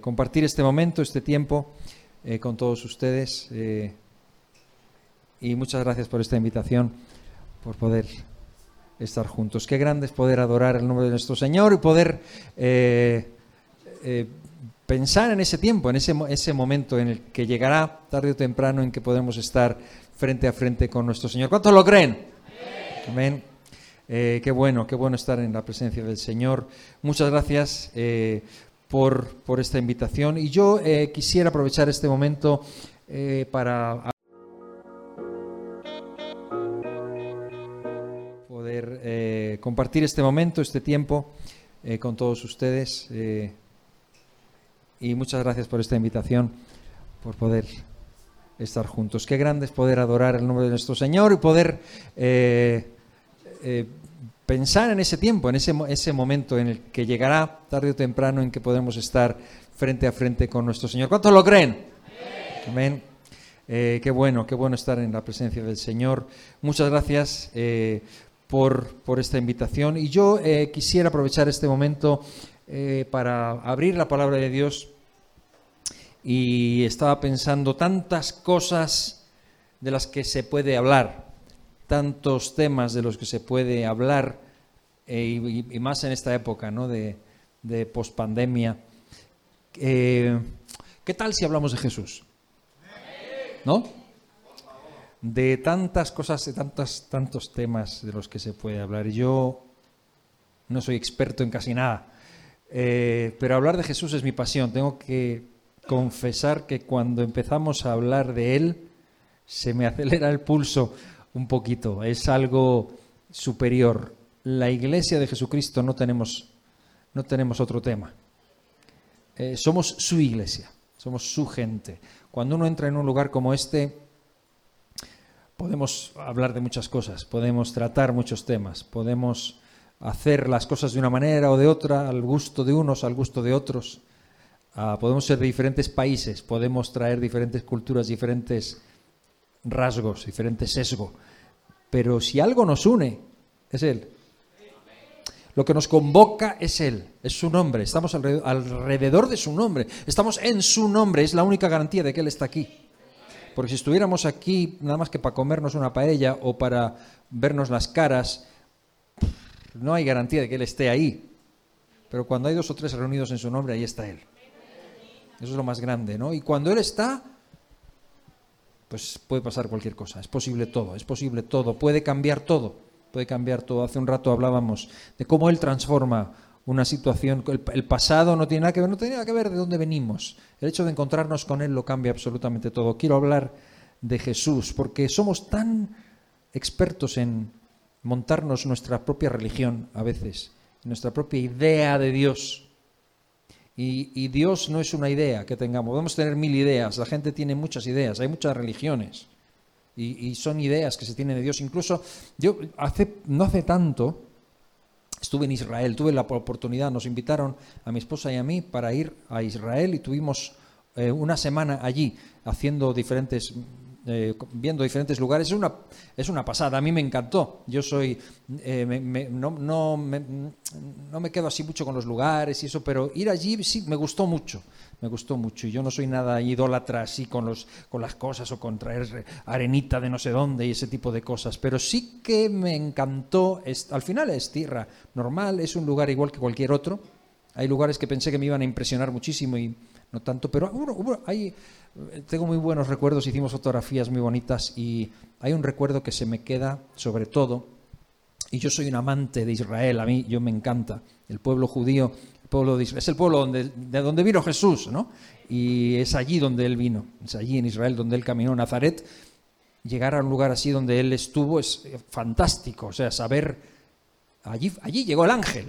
compartir este momento, este tiempo eh, con todos ustedes. eh, y muchas gracias por esta invitación, por poder estar juntos. Qué grande es poder adorar el nombre de nuestro Señor y poder eh, pensar en ese tiempo, en ese, ese momento en el que llegará tarde o temprano en que podremos estar frente a frente con nuestro Señor. ¿Cuántos lo creen? Amén. Qué bueno, qué bueno estar en la presencia del Señor. Muchas gracias eh, por, por esta invitación. Y yo eh, quisiera aprovechar este momento eh, para poder eh, compartir este momento, este tiempo con todos ustedes. y muchas gracias por esta invitación, por poder estar juntos. Qué grande es poder adorar el nombre de nuestro Señor y poder pensar en ese tiempo, en ese, ese momento en el que llegará tarde o temprano en que podremos estar frente a frente con nuestro Señor. ¿Cuántos lo creen? Amén. Eh, qué bueno, qué bueno estar en la presencia del Señor. Muchas gracias eh, por, por esta invitación. Y yo eh, quisiera aprovechar este momento para abrir la palabra de Dios. Y estaba pensando tantas cosas de las que se puede hablar, tantos temas de los que se puede hablar, eh, y, más en esta época ¿no? de, de pospandemia. Eh, ¿Qué tal si hablamos de Jesús? ¿No? De tantas cosas, de tantos, tantos temas de los que se puede hablar. Yo no soy experto en casi nada, eh, pero hablar de Jesús es mi pasión. Tengo que confesar que cuando empezamos a hablar de Él, se me acelera el pulso un poquito. Es algo superior. La iglesia de Jesucristo no tenemos, no tenemos otro tema. Eh, somos su iglesia, somos su gente. Cuando uno entra en un lugar como este, podemos hablar de muchas cosas, podemos tratar muchos temas, podemos hacer las cosas de una manera o de otra, al gusto de unos, al gusto de otros. Ah, podemos ser de diferentes países, podemos traer diferentes culturas, diferentes rasgos, diferentes sesgo. Pero si algo nos une, es Él. Lo que nos convoca es Él, es su nombre. Estamos alrededor, alrededor de su nombre. Estamos en su nombre. Es la única garantía de que Él está aquí. Porque si estuviéramos aquí nada más que para comernos una paella o para vernos las caras, no hay garantía de que Él esté ahí. Pero cuando hay dos o tres reunidos en su nombre, ahí está Él. Eso es lo más grande, ¿no? Y cuando Él está, pues puede pasar cualquier cosa. Es posible todo, es posible todo. Puede cambiar todo, puede cambiar todo. Hace un rato hablábamos de cómo Él transforma una situación. El, el pasado no tiene nada que ver, no tiene nada que ver de dónde venimos. El hecho de encontrarnos con Él lo cambia absolutamente todo. Quiero hablar de Jesús, porque somos tan expertos en montarnos nuestra propia religión a veces, nuestra propia idea de Dios. Y, Dios no es una idea que tengamos. Podemos tener mil ideas. La gente tiene muchas ideas. Hay muchas religiones. Y, y son ideas que se tienen de Dios. Incluso yo hace, no hace tanto estuve en Israel. Tuve la oportunidad. Nos invitaron a mi esposa y a mí para ir a Israel y tuvimos eh, una semana allí haciendo diferentes eh, viendo diferentes lugares. Es una, es una pasada, a mí me encantó. Yo soy, eh, no, no, me, no me quedo así mucho con los lugares y eso, pero ir allí sí me gustó mucho, me gustó mucho. Y yo no soy nada idólatra así con, los, con las cosas o con traer arenita de no sé dónde y ese tipo de cosas, pero sí que me encantó. Es, al final es tierra normal, es un lugar igual que cualquier otro. Hay lugares que pensé que me iban a impresionar muchísimo y no tanto, pero hubo, hay, tengo muy buenos recuerdos, hicimos fotografías muy bonitas y hay un recuerdo que se me queda sobre todo, y yo soy un amante de Israel, a mí yo me encanta, el pueblo judío, el pueblo es el pueblo donde, de donde vino Jesús, ¿no? Y es allí donde él vino, es allí en Israel donde él caminó, Nazaret, llegar a un lugar así donde él estuvo es fantástico, o sea, saber, allí, allí llegó el ángel,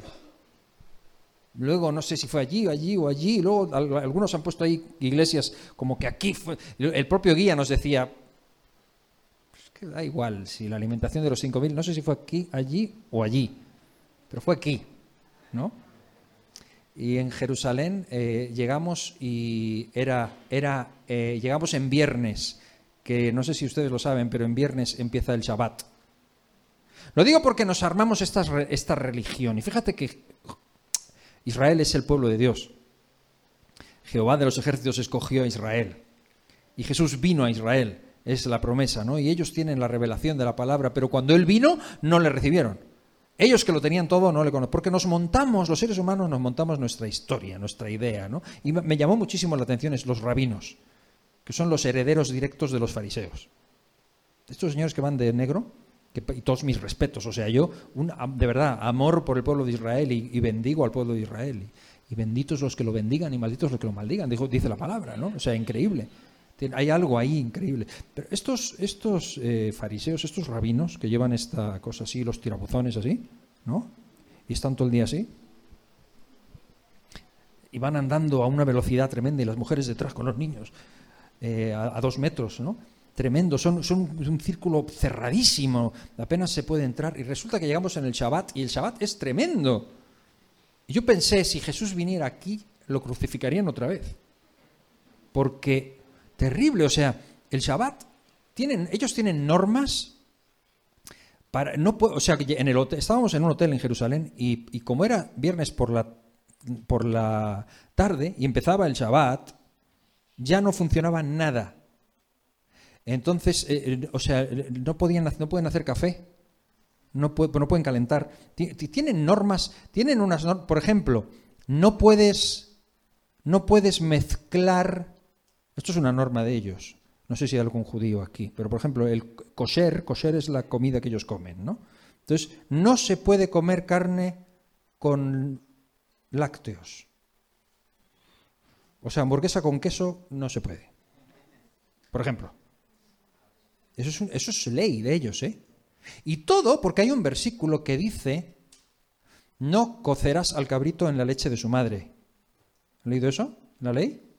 Luego no sé si fue allí, allí o allí. Luego algunos han puesto ahí iglesias como que aquí fue. El propio guía nos decía, pues que da igual si la alimentación de los 5.000, no sé si fue aquí, allí o allí, pero fue aquí, ¿no? Y en Jerusalén eh, llegamos y era, era eh, llegamos en viernes, que no sé si ustedes lo saben, pero en viernes empieza el Shabbat. Lo digo porque nos armamos esta, esta religión. Y fíjate que Israel es el pueblo de Dios. Jehová de los ejércitos escogió a Israel. Y Jesús vino a Israel, es la promesa, ¿no? Y ellos tienen la revelación de la palabra, pero cuando Él vino, no le recibieron. Ellos que lo tenían todo no le conocen, porque nos montamos, los seres humanos nos montamos nuestra historia, nuestra idea, ¿no? Y me llamó muchísimo la atención es los rabinos, que son los herederos directos de los fariseos. Estos señores que van de negro, y todos mis respetos, o sea, yo, de verdad, amor por el pueblo de Israel y, bendigo al pueblo de Israel. Y, benditos los que lo bendigan y malditos los que lo maldigan, dice la palabra, ¿no? O sea, increíble. Hay algo ahí increíble. Pero estos, estos eh, fariseos, estos rabinos que llevan esta cosa así, los tirabuzones así, ¿no? Y están todo el día así. Y van andando a una velocidad tremenda y las mujeres detrás con los niños eh, a, dos metros, ¿no? Tremendo, son, son un círculo cerradísimo, apenas se puede entrar. Y resulta que llegamos en el Shabbat y el Shabbat es tremendo. Y yo pensé, si Jesús viniera aquí, lo crucificarían otra vez. Porque terrible. O sea, el Shabbat, tienen, ellos tienen normas para, no o sea, en el hotel, estábamos en un hotel en Jerusalén y, como era viernes por la, por la tarde y empezaba el Shabbat, ya no funcionaba nada. Entonces, eh, eh, o sea, no, podían, no pueden hacer café, no, no pueden calentar. Tienen normas, tienen unas normas, por ejemplo, no puedes, no puedes mezclar esto es una norma de ellos. No sé si hay algún judío aquí, pero por ejemplo, el kosher, kosher es la comida que ellos comen, ¿no? Entonces, no se puede comer carne con lácteos. O sea, hamburguesa con queso no se puede. Por ejemplo. Eso es, ley de ellos, ¿eh? Y todo porque hay un versículo que dice, no cocerás al cabrito en la leche de su madre. ¿Han leído eso? ¿La ley?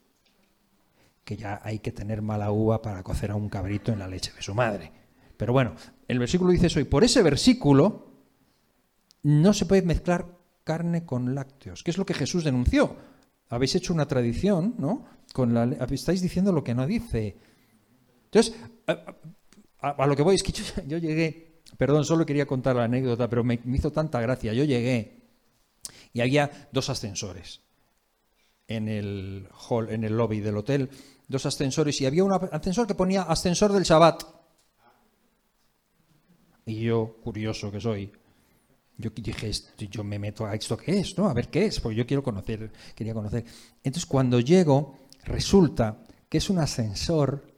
que ya hay que tener mala uva para cocer a un cabrito en la leche de su madre. Pero bueno, el versículo dice eso y por ese versículo no se puede mezclar carne con lácteos, que es lo que Jesús denunció. Habéis hecho una tradición, ¿no? Con la, estáis diciendo lo que no dice. Entonces, a, lo que voy es que yo, llegué, perdón, solo quería contar la anécdota, pero me hizo tanta gracia. Yo llegué y había dos ascensores en el hall, en el lobby del hotel, dos ascensores y había un ascensor que ponía ascensor del Shabbat. Y yo, curioso que soy, yo dije, yo me meto a esto qué es, ¿no? A ver qué es, porque yo quiero conocer, quería conocer. Entonces, cuando llego, resulta que es un ascensor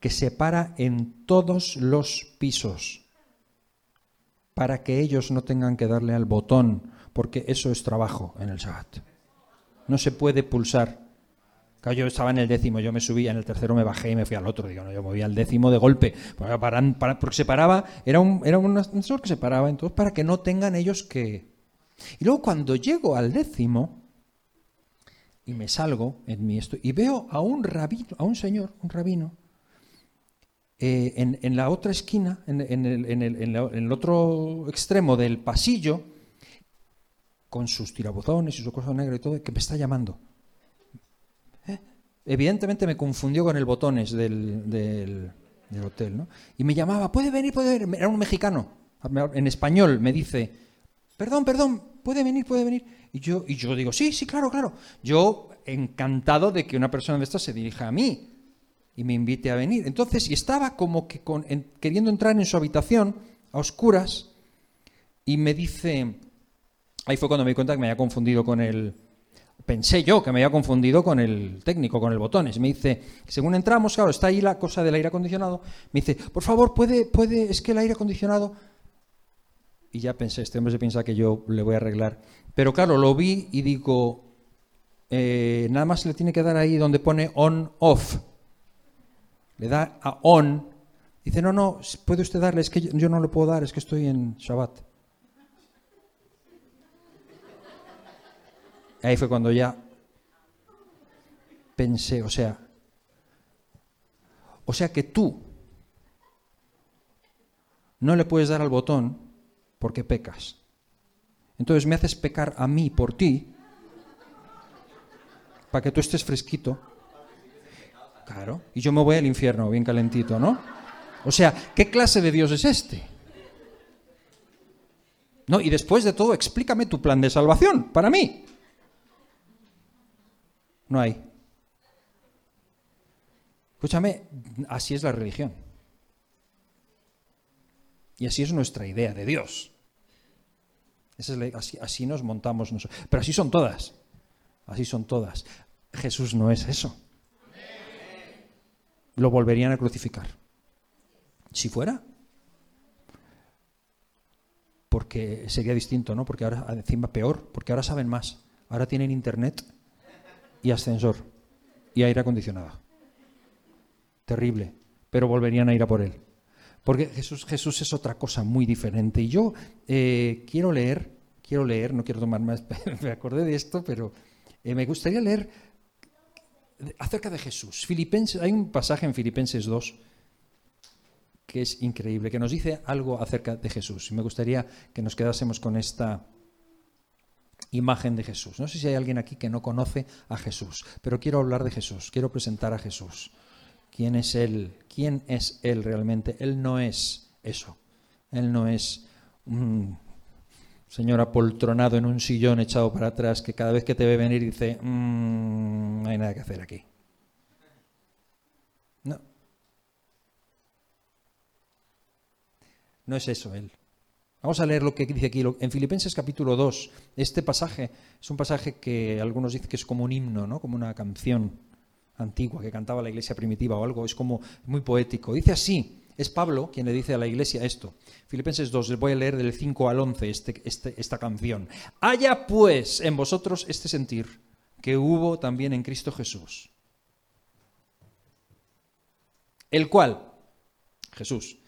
que se para en todos los pisos para que ellos no tengan que darle al botón, porque eso es trabajo en el Shabbat no se puede pulsar. yo estaba en el décimo, yo me subía, en el tercero me bajé y me fui al otro. Digo, no, yo voy al décimo de golpe. porque se paraba, era un, era un ascensor que se paraba, entonces para que no tengan ellos que. Y luego cuando llego al décimo y me salgo en mi esto y veo a un rabino, a un señor, un rabino, eh, en, la otra esquina, en, el, en el otro extremo del pasillo, con sus tirabuzones y su cosa negra y todo, que me está llamando. ¿Eh? Evidentemente me confundió con el botones del, del, hotel, ¿no? Y me llamaba, puede venir, puede venir. Era un mexicano, en español, me dice, perdón, perdón, puede venir, puede venir. Y yo, y yo digo, sí, sí, claro, claro. Yo encantado de que una persona de estas se dirija a mí y me invite a venir. Entonces, y estaba como que queriendo entrar en su habitación a oscuras y me dice, Ahí fue cuando me di cuenta que me había confundido con el... Pensé yo que me había confundido con el técnico, con el botones. Me dice, según entramos, claro, está ahí la cosa del aire acondicionado. Me dice, por favor, puede, puede, es que el aire acondicionado... Y ya pensé, este hombre se piensa que yo le voy a arreglar. Pero claro, lo vi y digo, eh, nada más le tiene que dar ahí donde pone on-off. Le da a on. Dice, no, no, puede usted darle, es que yo no le puedo dar, es que estoy en Shabbat. Ahí fue cuando ya pensé, o sea, o sea que tú no le puedes dar al botón porque pecas. Entonces me haces pecar a mí por ti para que tú estés fresquito. Claro, y yo me voy al infierno bien calentito, ¿no? O sea, ¿qué clase de Dios es este? No, y después de todo, explícame tu plan de salvación para mí. No hay. Escúchame, así es la religión. Y así es nuestra idea de Dios. así, así nos montamos nosotros. Pero así son todas. Así son todas. Jesús no es eso. Lo volverían a crucificar. Si fuera. Porque sería distinto, ¿no? Porque ahora, encima peor, porque ahora saben más. Ahora tienen internet y ascensor y aire acondicionado. Terrible. Pero volverían a ir a por él. Porque Jesús, Jesús es otra cosa muy diferente. Y yo eh, quiero leer, quiero leer, no quiero tomar más, me acordé de esto, pero eh, me gustaría leer acerca de Jesús. Filipenses, hay un pasaje en Filipenses 2 que es increíble, que nos dice algo acerca de Jesús. Y me gustaría que nos quedásemos con esta imagen de Jesús. No sé si hay alguien aquí que no conoce a Jesús, pero quiero hablar de Jesús, quiero presentar a Jesús. ¿Quién es Él? ¿Quién es Él realmente? Él no es eso. Él no es un señor apoltronado en un sillón echado para atrás que cada vez que te ve venir dice, no hay nada que hacer aquí. No. No es eso él. Vamos a leer lo que dice aquí en Filipenses capítulo 2. Este pasaje es un pasaje que algunos dicen que es como un himno, ¿no? como una canción antigua que cantaba la iglesia primitiva o algo, es como muy poético. Dice así, es Pablo quien le dice a la iglesia esto. Filipenses 2, les voy a leer del 5 al 11 este, este, esta canción. Haya pues en vosotros este sentir que hubo también en Cristo Jesús, el cual, Jesús,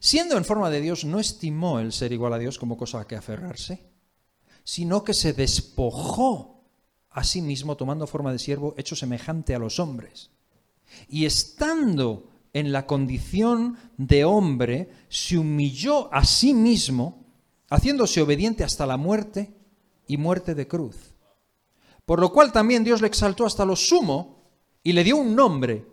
siendo en forma de Dios, no estimó el ser igual a Dios como cosa a que aferrarse, sino que se despojó a sí mismo tomando forma de siervo, hecho semejante a los hombres. Y estando en la condición de hombre, se humilló a sí mismo, haciéndose obediente hasta la muerte y muerte de cruz. Por lo cual también Dios le exaltó hasta lo sumo y le dio un nombre,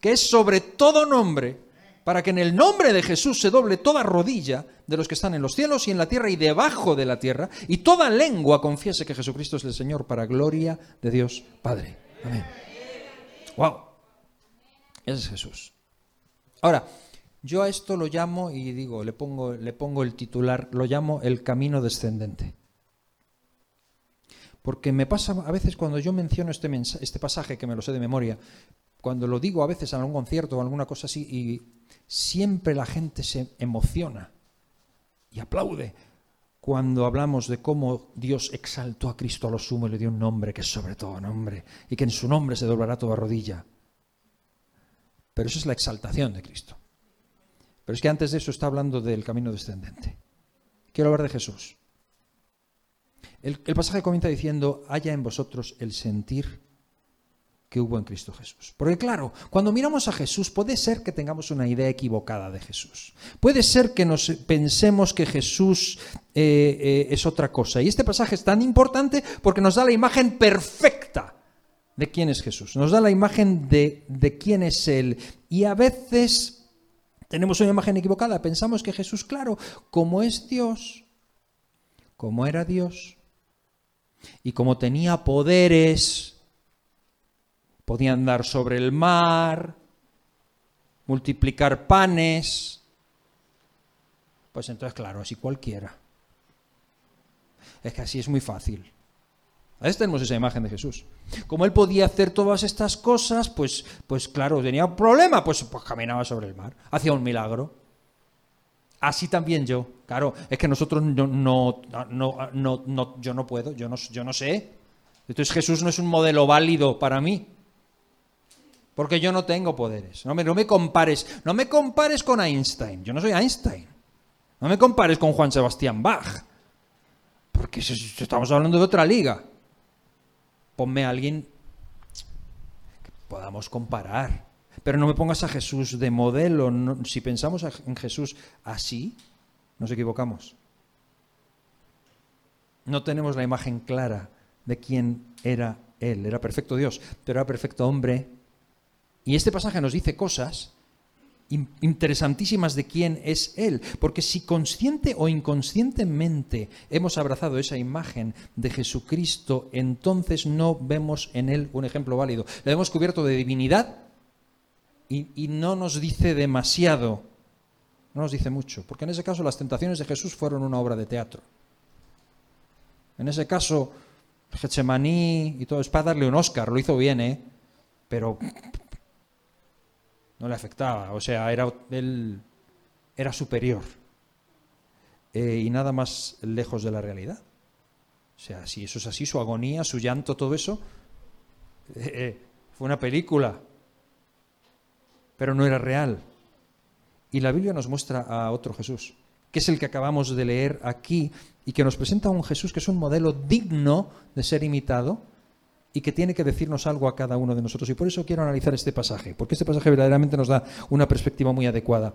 que es sobre todo nombre, para que en el nombre de Jesús se doble toda rodilla de los que están en los cielos y en la tierra y debajo de la tierra, y toda lengua confiese que Jesucristo es el Señor para gloria de Dios Padre. Amén. Wow. Ese es Jesús. Ahora, yo a esto lo llamo, y digo, le pongo, le pongo el titular, lo llamo el camino descendente. Porque me pasa a veces cuando yo menciono este, este pasaje, que me lo sé de memoria, cuando lo digo a veces en algún concierto o alguna cosa así, y siempre la gente se emociona y aplaude cuando hablamos de cómo Dios exaltó a Cristo a lo sumo y le dio un nombre que es sobre todo nombre, y que en su nombre se doblará toda rodilla. Pero eso es la exaltación de Cristo. Pero es que antes de eso está hablando del camino descendente. Quiero hablar de Jesús. El, pasaje comienza diciendo, haya en vosotros el sentir que hubo en Cristo Jesús. Porque claro, cuando miramos a Jesús puede ser que tengamos una idea equivocada de Jesús. Puede ser que nos pensemos que Jesús eh, eh, es otra cosa. Y este pasaje es tan importante porque nos da la imagen perfecta de quién es Jesús, nos da la imagen de, de quién es Él. Y a veces tenemos una imagen equivocada, pensamos que Jesús, claro, como es Dios, como era Dios, y como tenía poderes, podía andar sobre el mar, multiplicar panes, pues entonces, claro, así cualquiera. Es que así es muy fácil. A veces tenemos esa imagen de Jesús. Como él podía hacer todas estas cosas, pues, pues claro, tenía un problema, pues, pues caminaba sobre el mar, hacía un milagro. Así también yo. Claro, es que nosotros no, no, no, no, yo no puedo, yo no, yo no sé. Entonces Jesús no es un modelo válido para mí. Porque yo no tengo poderes. No me, no me compares, no me compares con Einstein. Yo no soy Einstein. No me compares con Juan Sebastián Bach. Porque estamos hablando de otra liga ponme a alguien que podamos comparar. Pero no me pongas a Jesús de modelo. si pensamos en Jesús así, nos equivocamos. No tenemos la imagen clara de quién era Él. Era perfecto Dios, pero era perfecto hombre. Y este pasaje nos dice cosas interesantísimas de quién es Él. Porque si consciente o inconscientemente hemos abrazado esa imagen de Jesucristo, entonces no vemos en Él un ejemplo válido. Le hemos cubierto de divinidad y, y no nos dice demasiado, no nos dice mucho. Porque en ese caso las tentaciones de Jesús fueron una obra de teatro. En ese caso, Getsemaní y todo, es para darle un Oscar, lo hizo bien, ¿eh? Pero no le afectaba, o sea, era, él era superior eh, y nada más lejos de la realidad. O sea, si eso es así, su agonía, su llanto, todo eso, eh, eh, fue una película, pero no era real. Y la Biblia nos muestra a otro Jesús, que es el que acabamos de leer aquí y que nos presenta a un Jesús que es un modelo digno de ser imitado y que tiene que decirnos algo a cada uno de nosotros. Y por eso quiero analizar este pasaje, porque este pasaje verdaderamente nos da una perspectiva muy adecuada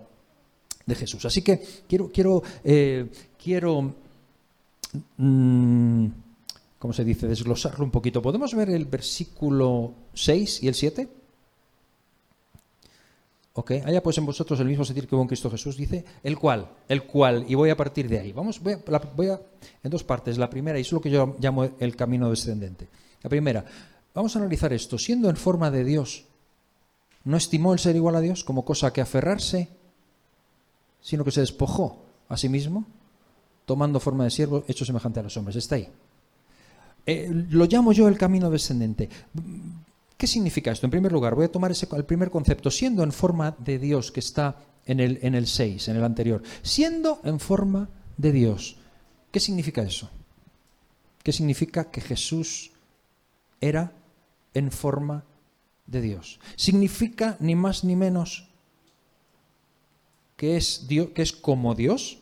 de Jesús. Así que quiero, quiero, eh, quiero mm, ¿cómo se dice?, desglosarlo un poquito. ¿Podemos ver el versículo 6 y el 7? Ok, haya pues en vosotros el mismo sentir que hubo en Cristo Jesús, dice, el cual, el cual, y voy a partir de ahí. Vamos, voy voy a en dos partes. La primera, y es lo que yo llamo el camino descendente. La primera, vamos a analizar esto. Siendo en forma de Dios, no estimó el ser igual a Dios como cosa que aferrarse, sino que se despojó a sí mismo, tomando forma de siervo, hecho semejante a los hombres. Está ahí. Eh, lo llamo yo el camino descendente. ¿Qué significa esto? En primer lugar, voy a tomar ese, el primer concepto, siendo en forma de Dios, que está en el, en el 6, en el anterior. Siendo en forma de Dios. ¿Qué significa eso? ¿Qué significa que Jesús era en forma de Dios. Significa ni más ni menos que es, Dios, que es como Dios.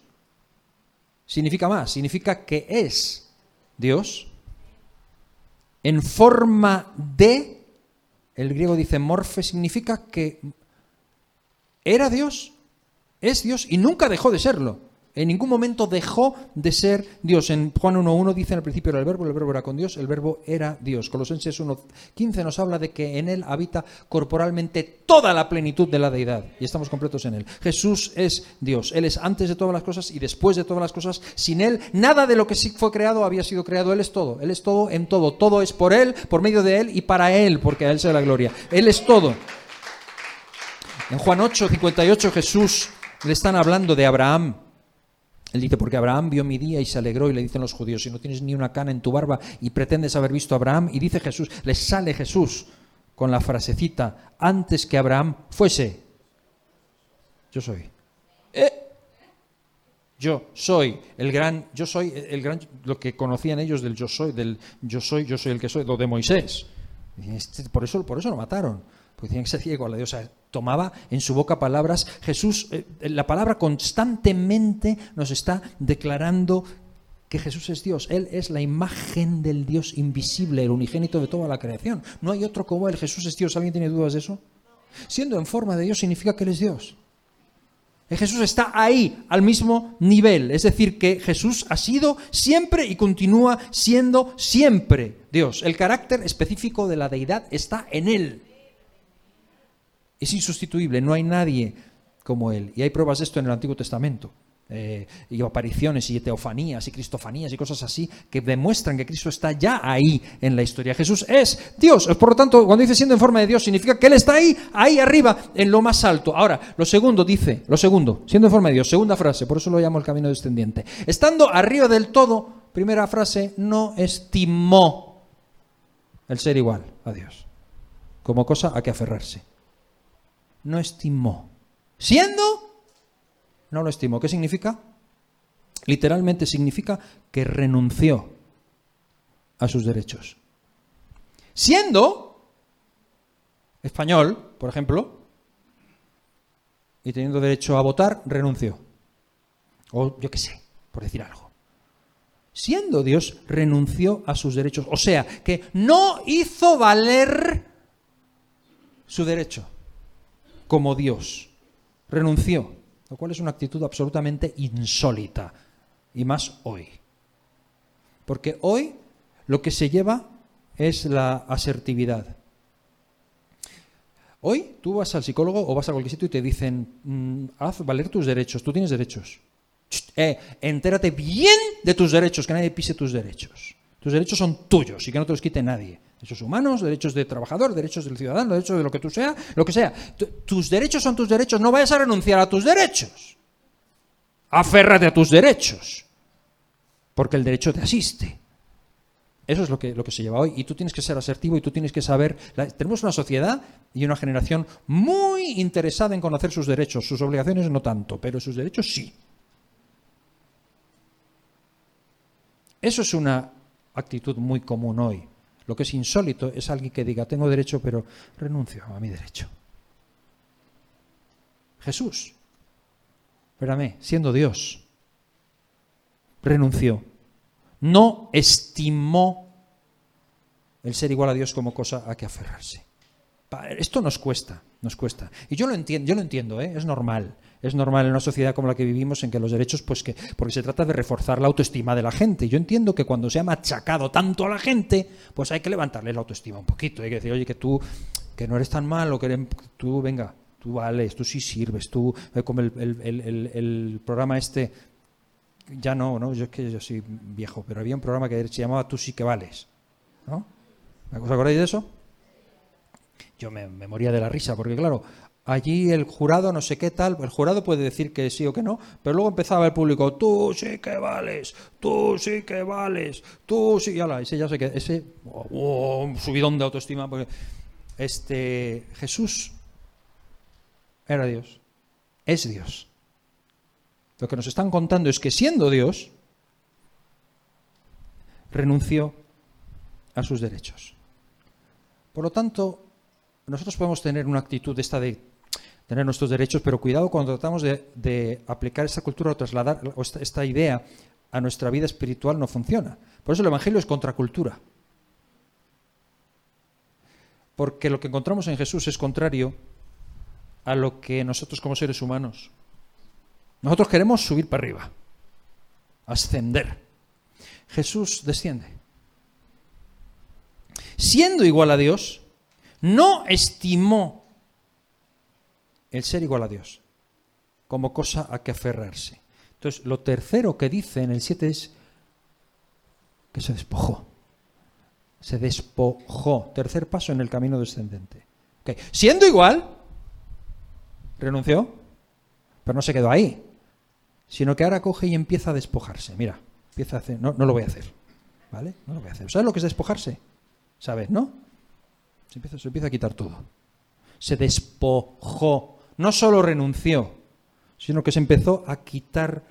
Significa más, significa que es Dios en forma de, el griego dice morfe, significa que era Dios, es Dios y nunca dejó de serlo. En ningún momento dejó de ser Dios. En Juan 1.1 dice en el principio era el verbo, el verbo era con Dios, el verbo era Dios. Colosenses 1.15 nos habla de que en él habita corporalmente toda la plenitud de la deidad. Y estamos completos en él. Jesús es Dios. Él es antes de todas las cosas y después de todas las cosas. Sin él, nada de lo que sí fue creado había sido creado. Él es todo. Él es todo en todo. Todo es por él, por medio de él y para él, porque a él sea la gloria. Él es todo. En Juan 8.58 Jesús le están hablando de Abraham. Él dice, porque Abraham vio mi día y se alegró y le dicen los judíos, si no tienes ni una cana en tu barba y pretendes haber visto a Abraham, y dice Jesús, le sale Jesús con la frasecita, antes que Abraham fuese, yo soy. Eh, yo soy el gran, yo soy el gran, lo que conocían ellos del yo soy, del yo soy, yo soy el que soy, lo de Moisés. Este, por eso, por eso lo mataron porque tenían que ciego a la diosa. Tomaba en su boca palabras. Jesús, eh, la palabra constantemente nos está declarando que Jesús es Dios. Él es la imagen del Dios invisible, el unigénito de toda la creación. No hay otro como Él. Jesús es Dios. ¿Alguien tiene dudas de eso? Siendo en forma de Dios significa que Él es Dios. Jesús está ahí, al mismo nivel. Es decir, que Jesús ha sido siempre y continúa siendo siempre Dios. El carácter específico de la deidad está en Él. Es insustituible, no hay nadie como Él. Y hay pruebas de esto en el Antiguo Testamento. Eh, y apariciones y teofanías y cristofanías y cosas así que demuestran que Cristo está ya ahí en la historia. Jesús es Dios. Por lo tanto, cuando dice siendo en forma de Dios, significa que Él está ahí, ahí arriba, en lo más alto. Ahora, lo segundo dice, lo segundo, siendo en forma de Dios, segunda frase, por eso lo llamo el camino descendiente. Estando arriba del todo, primera frase, no estimó el ser igual a Dios, como cosa a que aferrarse no estimó. Siendo, no lo estimó. ¿Qué significa? Literalmente significa que renunció a sus derechos. Siendo español, por ejemplo, y teniendo derecho a votar, renunció. O yo qué sé, por decir algo. Siendo Dios, renunció a sus derechos. O sea, que no hizo valer su derecho como Dios. Renunció, lo cual es una actitud absolutamente insólita, y más hoy. Porque hoy lo que se lleva es la asertividad. Hoy tú vas al psicólogo o vas a cualquier sitio y te dicen, mm, haz valer tus derechos, tú tienes derechos. eh, entérate bien de tus derechos, que nadie pise tus derechos. Tus derechos son tuyos y que no te los quite nadie. Derechos humanos, derechos de trabajador, derechos del ciudadano, derechos de lo que tú sea, lo que sea. tus derechos son tus derechos, no vayas a renunciar a tus derechos. Aférrate a tus derechos, porque el derecho te asiste. Eso es lo que, lo que se lleva hoy. Y tú tienes que ser asertivo y tú tienes que saber. tenemos una sociedad y una generación muy interesada en conocer sus derechos. Sus obligaciones no tanto, pero sus derechos sí. Eso es una actitud muy común hoy. Lo que es insólito es alguien que diga, tengo derecho, pero renuncio a mi derecho. Jesús, espérame, siendo Dios, renunció. No estimó el ser igual a Dios como cosa a que aferrarse. Esto nos cuesta, nos cuesta. Y yo lo entiendo, yo lo entiendo, ¿eh? es normal. Es normal en una sociedad como la que vivimos en que los derechos, pues que, porque se trata de reforzar la autoestima de la gente. Yo entiendo que cuando se ha machacado tanto a la gente, pues hay que levantarle la autoestima un poquito. Hay que decir, oye, que tú, que no eres tan malo, que tú, venga, tú vales, tú sí sirves, tú, eh, como el, el, programa este, ya no, no, yo es que yo soy viejo, pero había un programa que se llamaba Tú sí que vales, ¿no? ¿Os acordáis de eso? Yo me, moría de la risa, porque claro, allí el jurado no sé qué tal, el jurado puede decir que sí o que no, pero luego empezaba el público, tú sí que vales, tú sí que vales, tú sí, y ese ya sé que, ese oh, subidón de autoestima, porque este, Jesús era Dios, es Dios. Lo que nos están contando es que siendo Dios, renunció a sus derechos. Por lo tanto, nosotros podemos tener una actitud esta de tener nuestros derechos, pero cuidado cuando tratamos de, aplicar esa cultura o trasladar esta, idea a nuestra vida espiritual no funciona. Por eso el Evangelio es contracultura. Porque lo que encontramos en Jesús es contrario a lo que nosotros como seres humanos. Nosotros queremos subir para arriba, ascender. Jesús desciende. Siendo igual a Dios, no estimó el ser igual a Dios como cosa a que aferrarse. Entonces, lo tercero que dice en el 7 es que se despojó. Se despojó. Tercer paso en el camino descendente. Siendo igual, renunció, pero no se quedó ahí, sino que ahora coge y empieza a despojarse. Mira, empieza a hacer, no, no lo voy a hacer, ¿vale? No lo voy a hacer. ¿Sabes lo que es despojarse? ¿Sabes, no? Se empieza, a quitar todo. Se despojó no solo renunció, sino que se empezó a quitar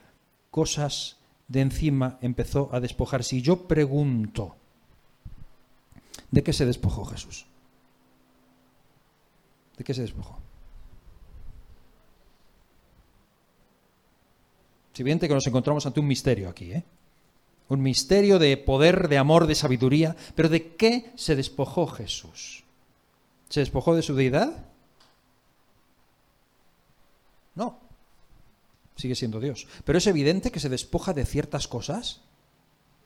cosas de encima, empezó a despojarse. Y yo pregunto, ¿de qué se despojó Jesús? ¿De qué se despojó? Si bien que nos encontramos ante un misterio aquí, ¿eh? Un misterio de poder, de amor, de sabiduría. Pero ¿de qué se despojó Jesús? ¿Se despojó de su deidad? No. Sigue siendo Dios. Pero es evidente que se despoja de ciertas cosas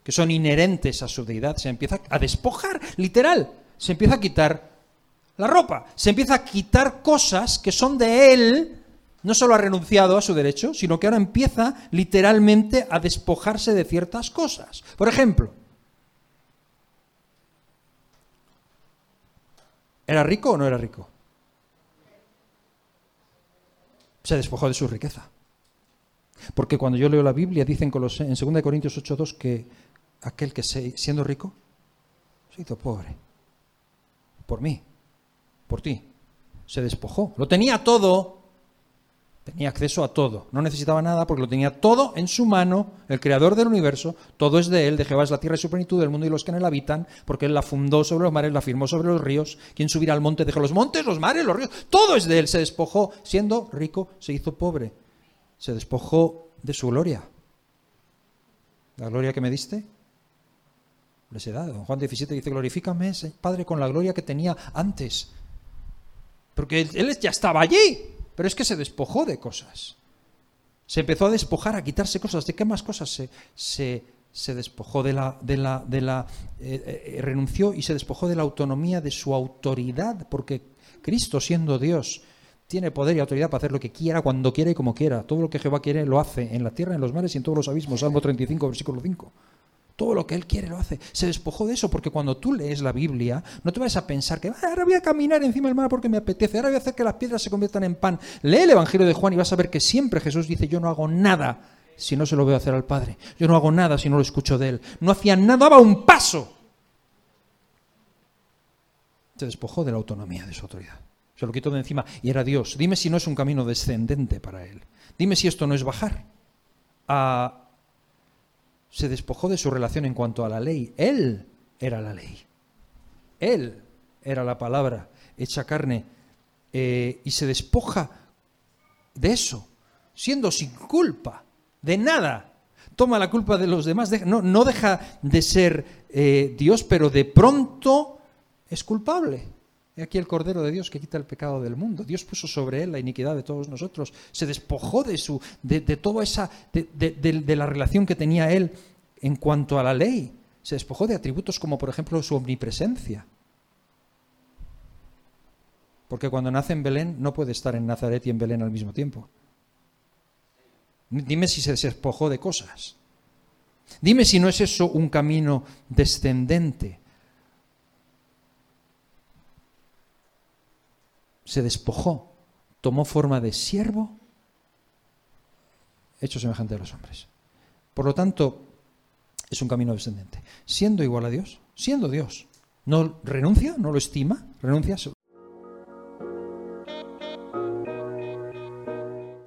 que son inherentes a su deidad. Se empieza a despojar, literal. Se empieza a quitar la ropa. Se empieza a quitar cosas que son de él. No solo ha renunciado a su derecho, sino que ahora empieza literalmente a despojarse de ciertas cosas. Por ejemplo, ¿era rico o no era rico? se despojó de su riqueza. Porque cuando yo leo la Biblia, dicen en 2 Corintios 8.2 que aquel que siendo rico se hizo pobre. Por mí, por ti. Se despojó. Lo tenía todo, Tenía acceso a todo, no necesitaba nada porque lo tenía todo en su mano, el creador del universo, todo es de él, de Jehová es la tierra y su plenitud, del mundo y los que en él habitan, porque él la fundó sobre los mares, la firmó sobre los ríos, quien subirá al monte, dejó los montes, los mares, los ríos, todo es de él, se despojó, siendo rico, se hizo pobre, se despojó de su gloria. ¿La gloria que me diste? da. Don Juan 17 dice, glorifícame, Padre, con la gloria que tenía antes. Porque él ya estaba allí. Pero es que se despojó de cosas. Se empezó a despojar, a quitarse cosas. ¿De qué más cosas se, se, despojó? De la, de la, de la eh, eh, renunció y se despojó de la autonomía de su autoridad, porque Cristo siendo Dios tiene poder y autoridad para hacer lo que quiera, cuando quiera y como quiera. Todo lo que Jehová quiere lo hace en la tierra, en los mares y en todos los abismos. Salmo 35, versículo 5. Todo lo que Él quiere lo hace. Se despojó de eso porque cuando tú lees la Biblia, no te vas a pensar que ah, ahora voy a caminar encima del mar porque me apetece, ahora voy a hacer que las piedras se conviertan en pan. Lee el Evangelio de Juan y vas a ver que siempre Jesús dice, yo no hago nada si no se lo veo hacer al Padre. Yo no hago nada si no lo escucho de Él. No hacía nada, daba un paso. Se despojó de la autonomía de su autoridad. Se lo quitó de encima y era Dios. Dime si no es un camino descendente para él. Dime si esto no es bajar. Ah, se despojó de su relación en cuanto a la ley. Él era la ley. Él era la palabra hecha carne. Eh, y se despoja de eso, siendo sin culpa, de nada. Toma la culpa de los demás. No, no deja de ser eh, Dios, pero de pronto es culpable aquí el Cordero de Dios que quita el pecado del mundo. Dios puso sobre él la iniquidad de todos nosotros. Se despojó de su, de, toda esa, de, de, la relación que tenía él en cuanto a la ley. Se despojó de atributos como, por ejemplo, su omnipresencia. Porque cuando nace en Belén no puede estar en Nazaret y en Belén al mismo tiempo. Dime si se despojó de cosas. Dime si no es eso un camino descendente se despojó, tomó forma de siervo, hecho semejante a los hombres. Por lo tanto, es un camino descendente. Siendo igual a Dios, siendo Dios, no renuncia, no lo estima, renuncia.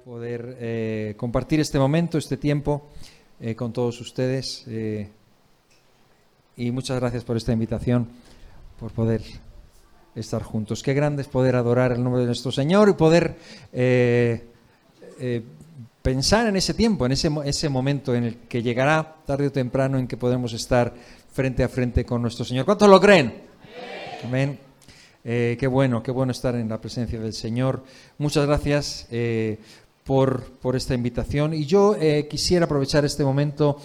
Poder eh, compartir este momento, este tiempo eh, con todos ustedes. Eh, y muchas gracias por esta invitación, por poder estar juntos. Qué grande es poder adorar el nombre de nuestro Señor y poder eh, eh, pensar en ese tiempo, en ese, ese momento en el que llegará tarde o temprano en que podemos estar frente a frente con nuestro Señor. ¿Cuántos lo creen? Amén. Eh, qué bueno, qué bueno estar en la presencia del Señor. Muchas gracias por, por, esta invitación. Y yo quisiera aprovechar este momento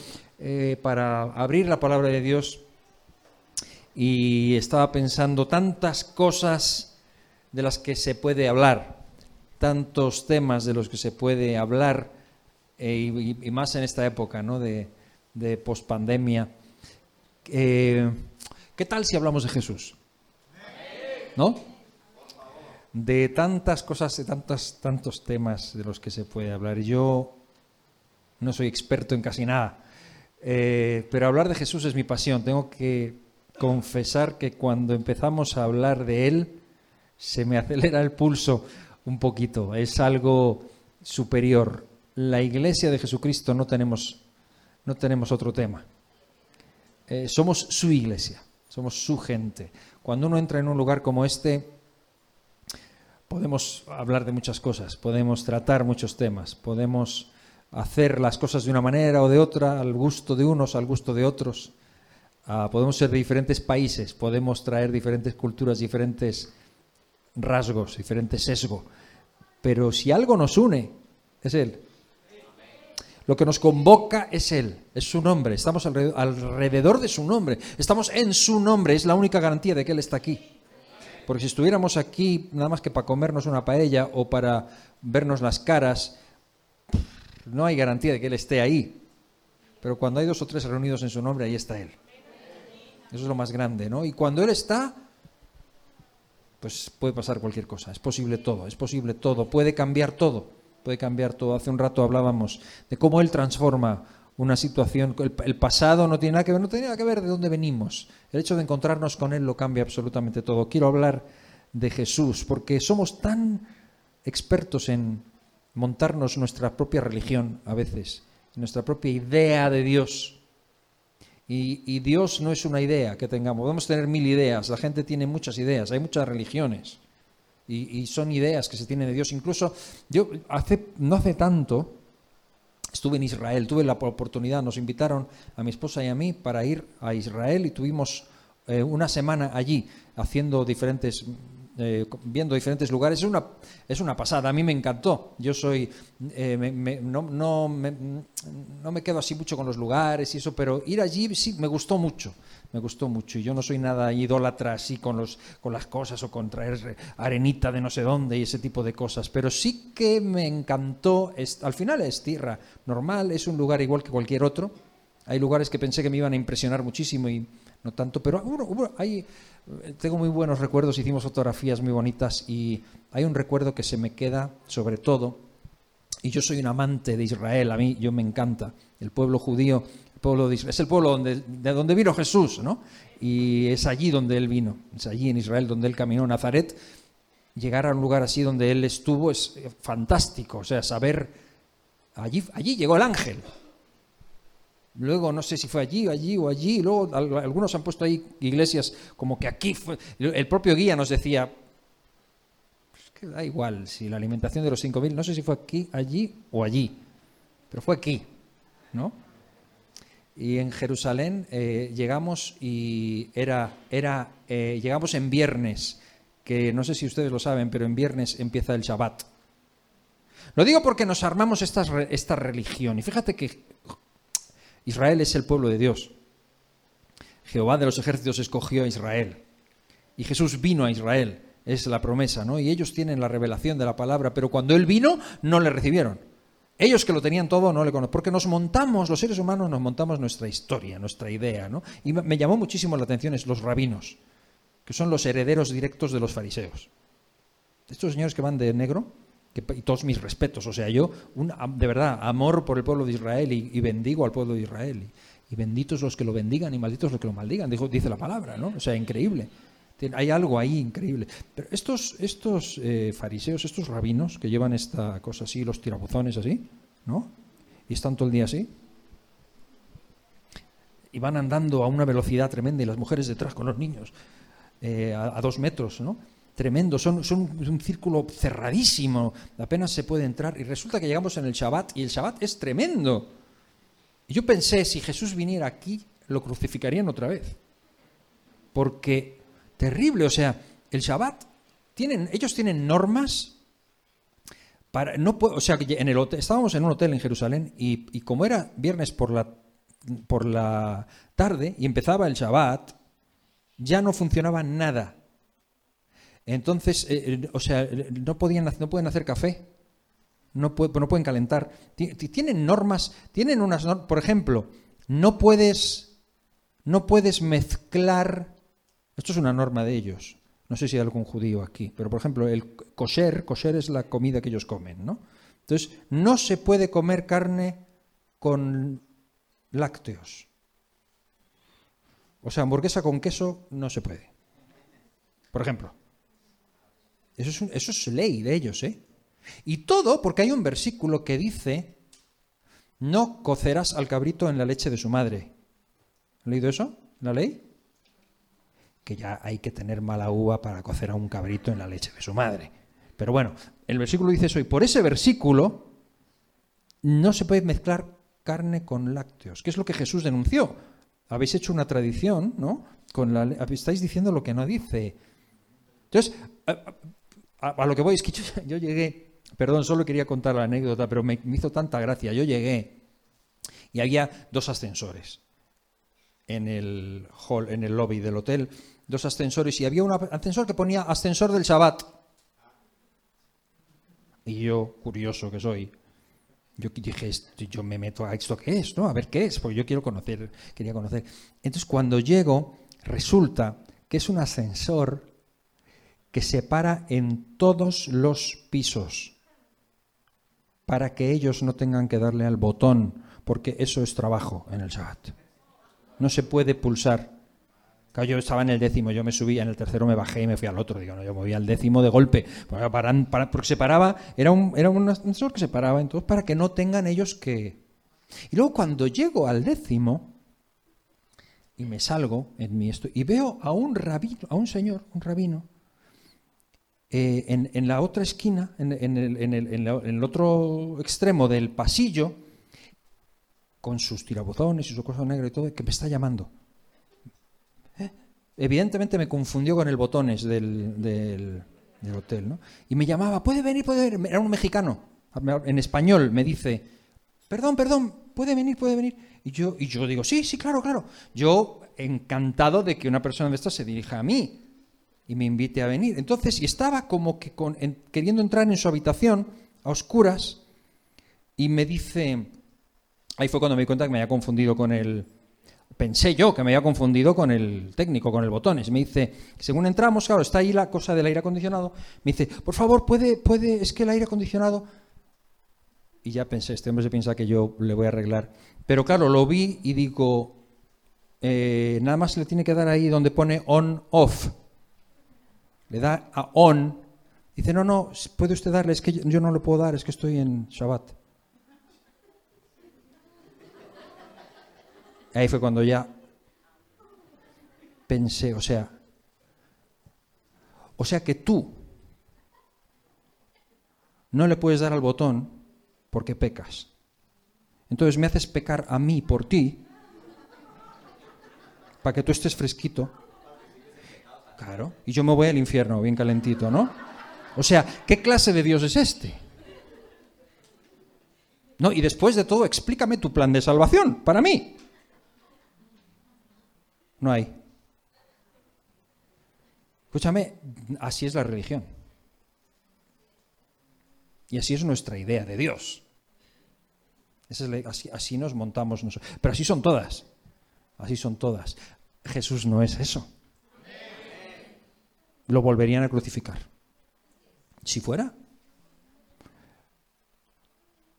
para abrir la palabra de Dios y estaba pensando tantas cosas de las que se puede hablar, tantos temas de los que se puede hablar, eh, y, más en esta época ¿no? de, de pospandemia. Eh, ¿Qué tal si hablamos de Jesús? ¿No? De tantas cosas, de tantos, tantos temas de los que se puede hablar. Yo no soy experto en casi nada, eh, pero hablar de Jesús es mi pasión. Tengo que confesar que cuando empezamos a hablar de Él, se me acelera el pulso un poquito. Es algo superior. La iglesia de Jesucristo no tenemos, no tenemos otro tema. Eh, somos su iglesia, somos su gente. Cuando uno entra en un lugar como este, podemos hablar de muchas cosas, podemos tratar muchos temas, podemos hacer las cosas de una manera o de otra, al gusto de unos, al gusto de otros. Ah, podemos ser de diferentes países, podemos traer diferentes culturas, diferentes rasgos, diferentes sesgo, pero si algo nos une, es Él. Lo que nos convoca es Él, es su nombre, estamos alrededor de su nombre, estamos en su nombre, es la única garantía de que Él está aquí. Porque si estuviéramos aquí nada más que para comernos una paella o para vernos las caras, no hay garantía de que Él esté ahí. Pero cuando hay dos o tres reunidos en su nombre, ahí está Él. Eso es lo más grande, ¿no? Y cuando Él está, pues puede pasar cualquier cosa. Es posible todo, es posible todo. Puede cambiar todo, puede cambiar todo. Hace un rato hablábamos de cómo Él transforma una situación. El, pasado no tiene nada que ver, no tiene nada que ver de dónde venimos. El hecho de encontrarnos con Él lo cambia absolutamente todo. Quiero hablar de Jesús, porque somos tan expertos en montarnos nuestra propia religión a veces, nuestra propia idea de Dios y, Dios no es una idea que tengamos. Podemos tener mil ideas, la gente tiene muchas ideas, hay muchas religiones. Y, son ideas que se tienen de Dios. Incluso yo hace, no hace tanto estuve en Israel, tuve la oportunidad, nos invitaron a mi esposa y a mí para ir a Israel y tuvimos eh, una semana allí haciendo diferentes eh, viendo diferentes lugares, es una, es una pasada, a mí me encantó. Yo soy, eh, no, no, me, no me quedo así mucho con los lugares y eso, pero ir allí sí me gustó mucho. me gustó mucho. Y yo no soy nada idólatra así con, los, con las cosas o con traer arenita de no sé dónde y ese tipo de cosas, pero sí que me encantó, al final es tierra normal, es un lugar igual que cualquier otro. Hay lugares que pensé que me iban a impresionar muchísimo y no tanto, pero hay, tengo muy buenos recuerdos, hicimos fotografías muy bonitas y hay un recuerdo que se me queda sobre todo, y yo soy un amante de Israel, a mí yo me encanta, el pueblo judío, el pueblo de Israel, es el pueblo donde, de donde vino Jesús, ¿no? Y es allí donde él vino, es allí en Israel donde él caminó, Nazaret, llegar a un lugar así donde él estuvo es fantástico, o sea, saber, allí, allí llegó el ángel, Luego no sé si fue allí, allí o allí. Luego algunos han puesto ahí iglesias como que aquí fue. El propio guía nos decía, pues que da igual si la alimentación de los 5.000, no sé si fue aquí, allí o allí, pero fue aquí, ¿no? Y en Jerusalén eh, llegamos y era, era eh, llegamos en viernes, que no sé si ustedes lo saben, pero en viernes empieza el Shabbat. Lo digo porque nos armamos esta, esta religión. Y fíjate que Israel es el pueblo de Dios. Jehová de los ejércitos escogió a Israel. Y Jesús vino a Israel, es la promesa, ¿no? Y ellos tienen la revelación de la palabra, pero cuando Él vino, no le recibieron. Ellos que lo tenían todo no le conocen, porque nos montamos, los seres humanos nos montamos nuestra historia, nuestra idea, ¿no? Y me llamó muchísimo la atención es los rabinos, que son los herederos directos de los fariseos. Estos señores que van de negro, y todos mis respetos, o sea, yo, de verdad, amor por el pueblo de Israel y, bendigo al pueblo de Israel. Y, benditos los que lo bendigan y malditos los que lo maldigan, dice la palabra, ¿no? O sea, increíble. Hay algo ahí increíble. Pero estos, estos eh, fariseos, estos rabinos que llevan esta cosa así, los tirabuzones así, ¿no? Y están todo el día así. Y van andando a una velocidad tremenda y las mujeres detrás con los niños eh, a dos metros, ¿no? Tremendo, son, son un círculo cerradísimo, apenas se puede entrar y resulta que llegamos en el Shabbat y el Shabbat es tremendo. Y yo pensé, si Jesús viniera aquí, lo crucificarían otra vez. Porque terrible, o sea, el Shabbat, tienen, ellos tienen normas para, no o sea, en el hotel, estábamos en un hotel en Jerusalén y, y como era viernes por la, por la tarde y empezaba el Shabbat, ya no funcionaba nada entonces, eh, eh, o sea, no, podían, no pueden hacer café, no, no pueden calentar. Tienen normas, tienen unas normas, por ejemplo, no puedes, no puedes mezclar, esto es una norma de ellos, no sé si hay algún judío aquí, pero por ejemplo, el kosher, kosher es la comida que ellos comen, ¿no? Entonces, no se puede comer carne con lácteos. O sea, hamburguesa con queso no se puede. Por ejemplo. Eso es, ley de ellos, ¿eh? Y todo porque hay un versículo que dice, no cocerás al cabrito en la leche de su madre. ¿Han leído eso? ¿La ley? Que ya hay que tener mala uva para cocer a un cabrito en la leche de su madre. Pero bueno, el versículo dice eso, y por ese versículo no se puede mezclar carne con lácteos, que es lo que Jesús denunció. Habéis hecho una tradición, ¿no? Con la, estáis diciendo lo que no dice. Entonces, a, lo que voy es que yo, llegué, perdón, solo quería contar la anécdota, pero me, hizo tanta gracia. Yo llegué y había dos ascensores en el hall, en el lobby del hotel, dos ascensores y había un ascensor que ponía ascensor del Shabbat. Y yo, curioso que soy, yo dije, yo me meto a esto qué es, ¿no? A ver qué es, porque yo quiero conocer, quería conocer. Entonces cuando llego, resulta que es un ascensor que se para en todos los pisos para que ellos no tengan que darle al botón, porque eso es trabajo en el Shabbat. No se puede pulsar. yo estaba en el décimo, yo me subía, en el tercero me bajé y me fui al otro. Digo, no, yo voy al décimo de golpe. porque se paraba, era un, era un ascensor que se paraba, entonces para que no tengan ellos que... Y luego cuando llego al décimo y me salgo en mi esto y veo a un rabino, a un señor, un rabino, eh, en, la otra esquina, en, el, otro extremo del pasillo, con sus tirabuzones y su cosa negra y todo, que me está llamando. ¿Eh? Evidentemente me confundió con el botones del, hotel, ¿no? Y me llamaba, puede venir, puede venir. Era un mexicano, en español, me dice, perdón, perdón, puede venir, puede venir. Y yo, y yo digo, sí, sí, claro, claro. Yo encantado de que una persona de estas se dirija a mí y me invite a venir. Entonces, y estaba como que queriendo entrar en su habitación a oscuras y me dice, ahí fue cuando me di cuenta que me había confundido con el, pensé yo que me había confundido con el técnico, con el botones. Me dice, según entramos, claro, está ahí la cosa del aire acondicionado, me dice, por favor, puede, puede, es que el aire acondicionado... Y ya pensé, este hombre se piensa que yo le voy a arreglar. Pero claro, lo vi y digo, eh, nada más le tiene que dar ahí donde pone on-off. Le da a on. Dice, no, no, puede usted darle, es que yo no le puedo dar, es que estoy en Shabbat. Ahí fue cuando ya pensé, o sea, o sea que tú no le puedes dar al botón porque pecas. Entonces me haces pecar a mí por ti para que tú estés fresquito. Claro, y yo me voy al infierno bien calentito, ¿no? O sea, ¿qué clase de Dios es este? No, y después de todo, explícame tu plan de salvación para mí. No hay. Escúchame, así es la religión. Y así es nuestra idea de Dios. así, nos montamos nosotros. Pero así son todas. Así son todas. Jesús no es eso. Lo volverían a crucificar. Si fuera.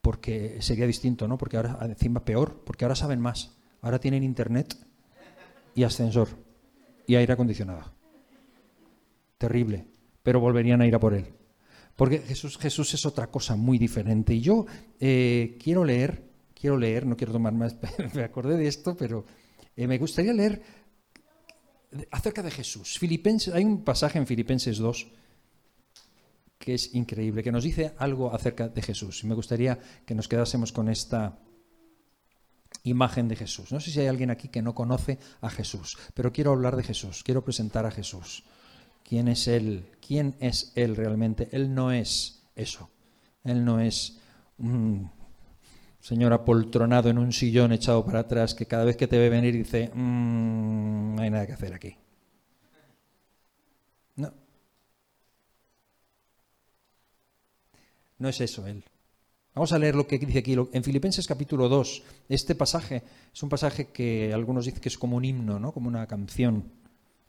Porque sería distinto, ¿no? Porque ahora encima peor, porque ahora saben más. Ahora tienen internet y ascensor y aire acondicionado. Terrible, pero volverían a ir a por él. Porque Jesús, Jesús es otra cosa muy diferente. Y yo eh, quiero leer, quiero leer, no quiero tomar más, me acordé de esto, pero eh, me gustaría leer acerca de Jesús. Filipenses, hay un pasaje en Filipenses 2 que es increíble, que nos dice algo acerca de Jesús. Y me gustaría que nos quedásemos con esta, imagen de Jesús. No sé si hay alguien aquí que no conoce a Jesús, pero quiero hablar de Jesús, quiero presentar a Jesús. ¿Quién es Él? ¿Quién es Él realmente? Él no es eso. Él no es señor apoltronado en un sillón echado para atrás que cada vez que te ve venir dice, mm, no hay nada que hacer aquí. No. No es eso Él. Vamos a leer lo que dice aquí en Filipenses capítulo 2. Este pasaje es un pasaje que algunos dicen que es como un himno, ¿no? como una canción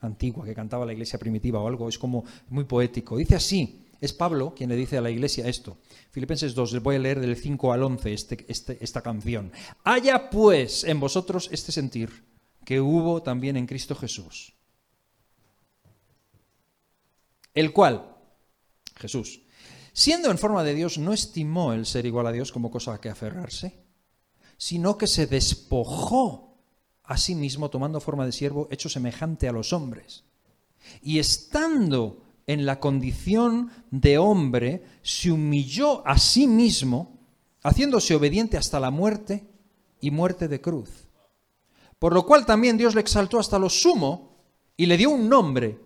antigua que cantaba la iglesia primitiva o algo, es como muy poético. Dice así, es Pablo quien le dice a la iglesia esto. Filipenses 2, les voy a leer del 5 al 11 este, este, esta canción. Haya pues en vosotros este sentir que hubo también en Cristo Jesús, el cual, Jesús, siendo en forma de Dios, no estimó el ser igual a Dios como cosa a que aferrarse, sino que se despojó a sí mismo tomando forma de siervo, hecho semejante a los hombres. Y estando en la condición de hombre, se humilló a sí mismo, haciéndose obediente hasta la muerte y muerte de cruz. Por lo cual también Dios le exaltó hasta lo sumo y le dio un nombre,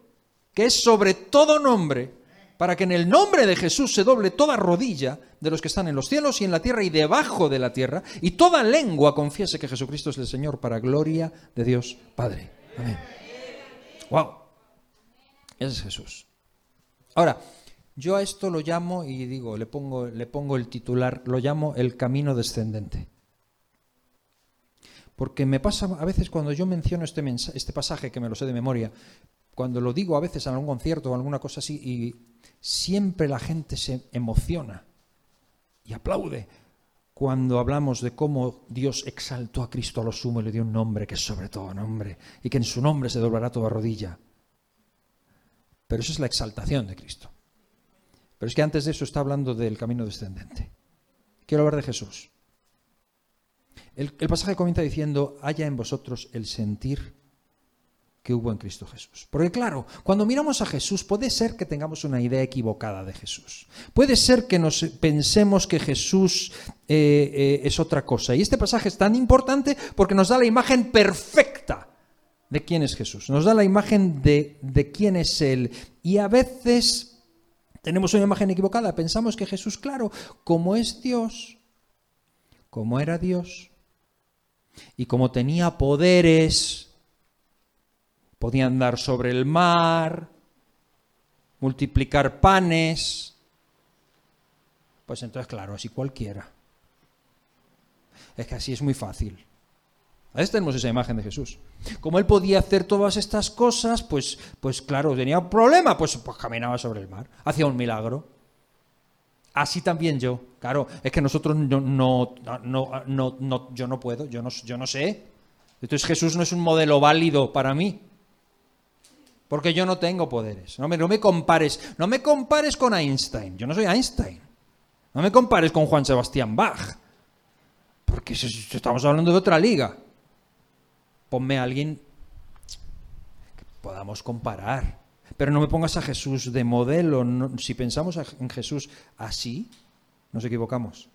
que es sobre todo nombre, para que en el nombre de Jesús se doble toda rodilla de los que están en los cielos y en la tierra y debajo de la tierra, y toda lengua confiese que Jesucristo es el Señor para gloria de Dios Padre. Amén. Wow. Ese es Jesús. Ahora, yo a esto lo llamo y digo, le pongo, le pongo el titular, lo llamo el camino descendente. Porque me pasa a veces cuando yo menciono este, este pasaje, que me lo sé de memoria, cuando lo digo a veces en algún concierto o alguna cosa así, y siempre la gente se emociona y aplaude cuando hablamos de cómo Dios exaltó a Cristo a lo sumo y le dio un nombre que es sobre todo nombre y que en su nombre se doblará toda rodilla. Pero eso es la exaltación de Cristo. Pero es que antes de eso está hablando del camino descendente. Quiero hablar de Jesús. El, pasaje comienza diciendo, haya en vosotros el sentir que hubo en Cristo Jesús. Porque claro, cuando miramos a Jesús puede ser que tengamos una idea equivocada de Jesús. Puede ser que nos pensemos que Jesús eh, eh, es otra cosa. Y este pasaje es tan importante porque nos da la imagen perfecta de quién es Jesús. Nos da la imagen de, de quién es Él. Y a veces tenemos una imagen equivocada. Pensamos que Jesús, claro, como es Dios, como era Dios, y como tenía poderes, podía andar sobre el mar, multiplicar panes. Pues entonces, claro, así cualquiera. Es que así es muy fácil. A veces tenemos esa imagen de Jesús. Como él podía hacer todas estas cosas, pues, pues claro, tenía un problema, pues, pues caminaba sobre el mar, hacía un milagro. Así también yo. Claro, es que nosotros no, no, yo no puedo, yo no, yo no sé. Entonces Jesús no es un modelo válido para mí. Porque yo no tengo poderes. No me, no me compares, no me compares con Einstein. Yo no soy Einstein. No me compares con Juan Sebastián Bach. Porque estamos hablando de otra liga. Ponme a alguien que podamos comparar. Pero no me pongas a Jesús de modelo. si pensamos en Jesús así, nos equivocamos.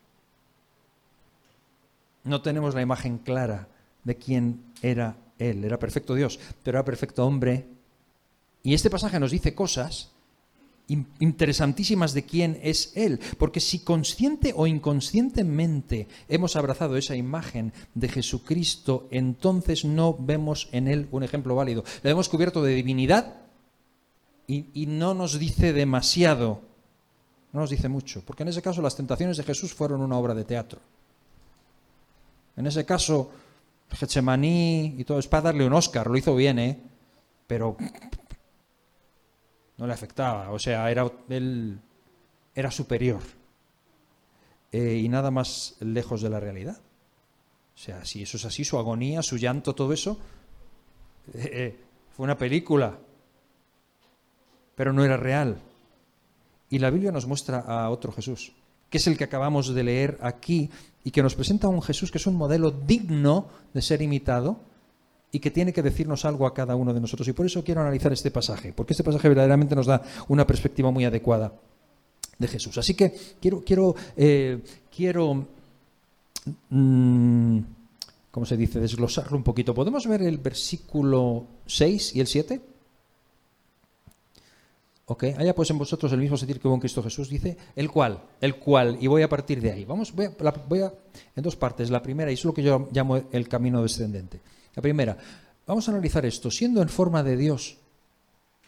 No tenemos la imagen clara de quién era Él. Era perfecto Dios, pero era perfecto hombre y este pasaje nos dice cosas interesantísimas de quién es Él, porque si consciente o inconscientemente hemos abrazado esa imagen de Jesucristo, entonces no vemos en Él un ejemplo válido. Le hemos cubierto de divinidad y, y no nos dice demasiado, no nos dice mucho, porque en ese caso las tentaciones de Jesús fueron una obra de teatro. En ese caso, Getsemaní y todo, es para darle un Oscar, lo hizo bien, ¿eh? Pero no le afectaba, o sea, era, él era superior eh, y nada más lejos de la realidad. O sea, si eso es así, su agonía, su llanto, todo eso, eh, eh, fue una película, pero no era real. Y la Biblia nos muestra a otro Jesús, que es el que acabamos de leer aquí y que nos presenta a un Jesús que es un modelo digno de ser imitado y que tiene que decirnos algo a cada uno de nosotros. Y por eso quiero analizar este pasaje, porque este pasaje verdaderamente nos da una perspectiva muy adecuada de Jesús. Así que quiero, quiero, eh, quiero mm, ¿cómo se dice?, desglosarlo un poquito. ¿Podemos ver el versículo 6 y el 7? Ok, haya pues en vosotros el mismo sentir que hubo en Cristo Jesús, dice, el cual, el cual, y voy a partir de ahí. Vamos, voy a en dos partes. La primera, y es lo que yo llamo el camino descendente. La primera, vamos a analizar esto. Siendo en forma de Dios,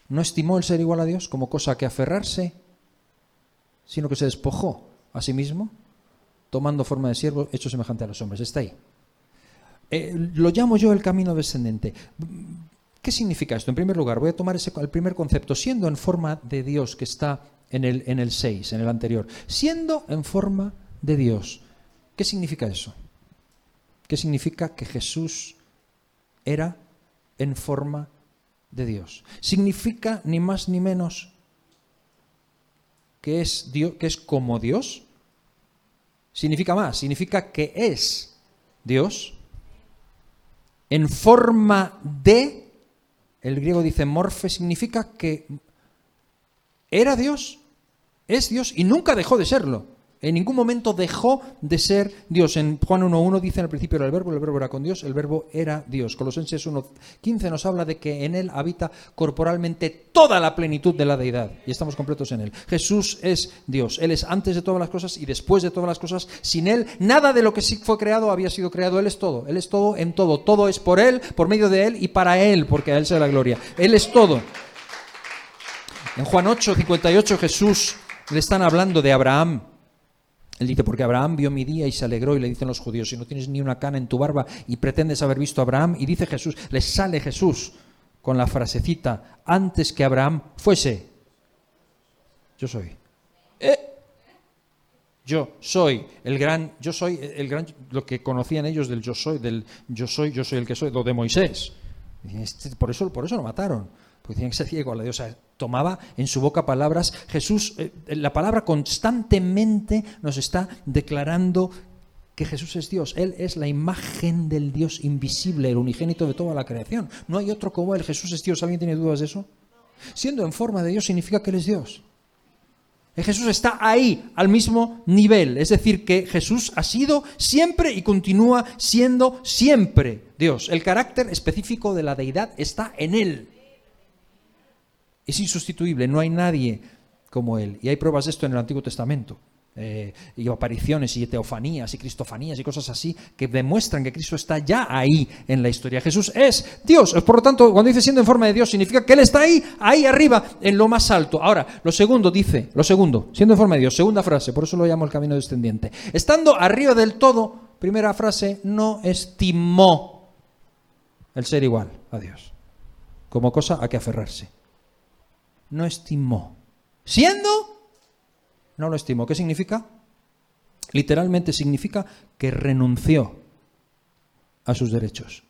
no estimó el ser igual a Dios como cosa que aferrarse, sino que se despojó a sí mismo, tomando forma de siervo, hecho semejante a los hombres. Está ahí. Eh, lo llamo yo el camino descendente. ¿Qué significa esto? En primer lugar, voy a tomar ese, el primer concepto, siendo en forma de Dios, que está en el, en el 6, en el anterior. Siendo en forma de Dios. ¿Qué significa eso? ¿Qué significa que Jesús era en forma de Dios. Significa ni más ni menos que es, Dios, que es como Dios. Significa más, significa que es Dios en forma de, el griego dice morfe, significa que era Dios, es Dios y nunca dejó de serlo. En ningún momento dejó de ser Dios. En Juan 1.1 dice al principio era el verbo, el verbo era con Dios, el verbo era Dios. Colosenses 1.15 nos habla de que en él habita corporalmente toda la plenitud de la deidad y estamos completos en él. Jesús es Dios. Él es antes de todas las cosas y después de todas las cosas. Sin él, nada de lo que sí fue creado había sido creado. Él es todo. Él es todo en todo. Todo es por él, por medio de él y para él, porque a él sea la gloria. Él es todo. En Juan 8.58 Jesús le están hablando de Abraham él dice, porque Abraham vio mi día y se alegró y le dicen los judíos, si no tienes ni una cana en tu barba y pretendes haber visto a Abraham, y dice Jesús, le sale Jesús con la frasecita, antes que Abraham fuese, yo soy. Eh, yo soy el gran, yo soy el gran, lo que conocían ellos del yo soy, del yo soy, yo soy el que soy, lo de Moisés. Este, por eso, por eso lo mataron porque tenían que ser ciego a la diosa. Tomaba en su boca palabras. Jesús, eh, la palabra constantemente nos está declarando que Jesús es Dios. Él es la imagen del Dios invisible, el unigénito de toda la creación. No hay otro como Él. Jesús es Dios. ¿Alguien tiene dudas de eso? Siendo en forma de Dios significa que Él es Dios. Jesús está ahí, al mismo nivel. Es decir, que Jesús ha sido siempre y continúa siendo siempre Dios. El carácter específico de la deidad está en Él. Es insustituible, no hay nadie como Él. Y hay pruebas de esto en el Antiguo Testamento. eh, y apariciones y teofanías y cristofanías y cosas así que demuestran que Cristo está ya ahí en la historia. Jesús es Dios. Por lo tanto, cuando dice siendo en forma de Dios, significa que Él está ahí, ahí arriba, en lo más alto. Ahora, lo segundo dice, lo segundo, siendo en forma de Dios, segunda frase, por eso lo llamo el camino descendiente. Estando arriba del todo, primera frase, no estimó el ser igual a Dios como cosa a que aferrarse. No estimó. Siendo no lo estimó. ¿Qué significa? Literalmente significa que renunció a sus derechos.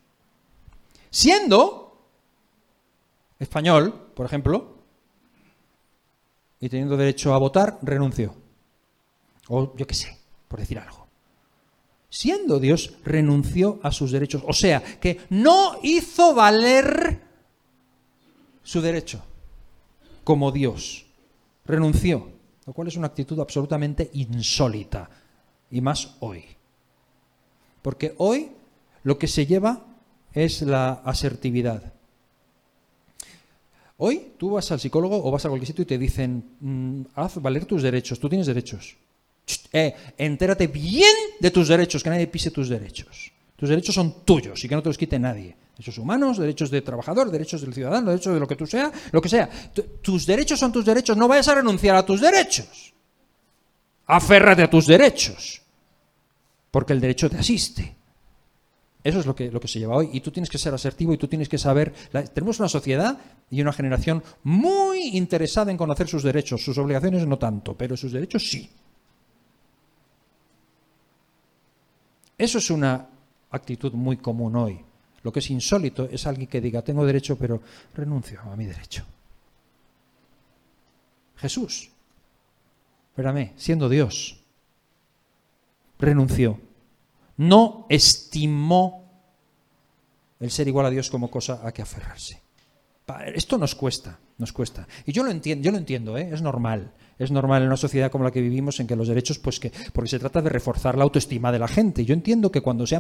Siendo español, por ejemplo, y teniendo derecho a votar, renunció. O yo qué sé, por decir algo. Siendo Dios, renunció a sus derechos. O sea, que no hizo valer su derecho como Dios. Renunció lo cual es una actitud absolutamente insólita, y más hoy. Porque hoy lo que se lleva es la asertividad. Hoy tú vas al psicólogo o vas a cualquier sitio y te dicen, mm, haz valer tus derechos, tú tienes derechos. Eh, entérate bien de tus derechos, que nadie pise tus derechos. Tus derechos son tuyos y que no te los quite nadie. Derechos humanos, derechos de trabajador, derechos del ciudadano, derechos de lo que tú sea, lo que sea. Tus derechos son tus derechos, no vayas a renunciar a tus derechos. Aférrate a tus derechos, porque el derecho te asiste. Eso es lo que, lo que se lleva hoy. Y tú tienes que ser asertivo y tú tienes que saber. tenemos una sociedad y una generación muy interesada en conocer sus derechos. Sus obligaciones no tanto, pero sus derechos sí. Eso es una actitud muy común hoy. Lo que es insólito es alguien que diga, tengo derecho, pero renuncio a mi derecho. Jesús, espérame, siendo Dios, renunció. No estimó el ser igual a Dios como cosa a que aferrarse. Esto nos cuesta, nos cuesta. Y yo lo entiendo, yo lo entiendo, ¿eh? es normal. Es normal en una sociedad como la que vivimos en que los derechos, pues que, porque se trata de reforzar la autoestima de la gente. Yo entiendo que cuando se ha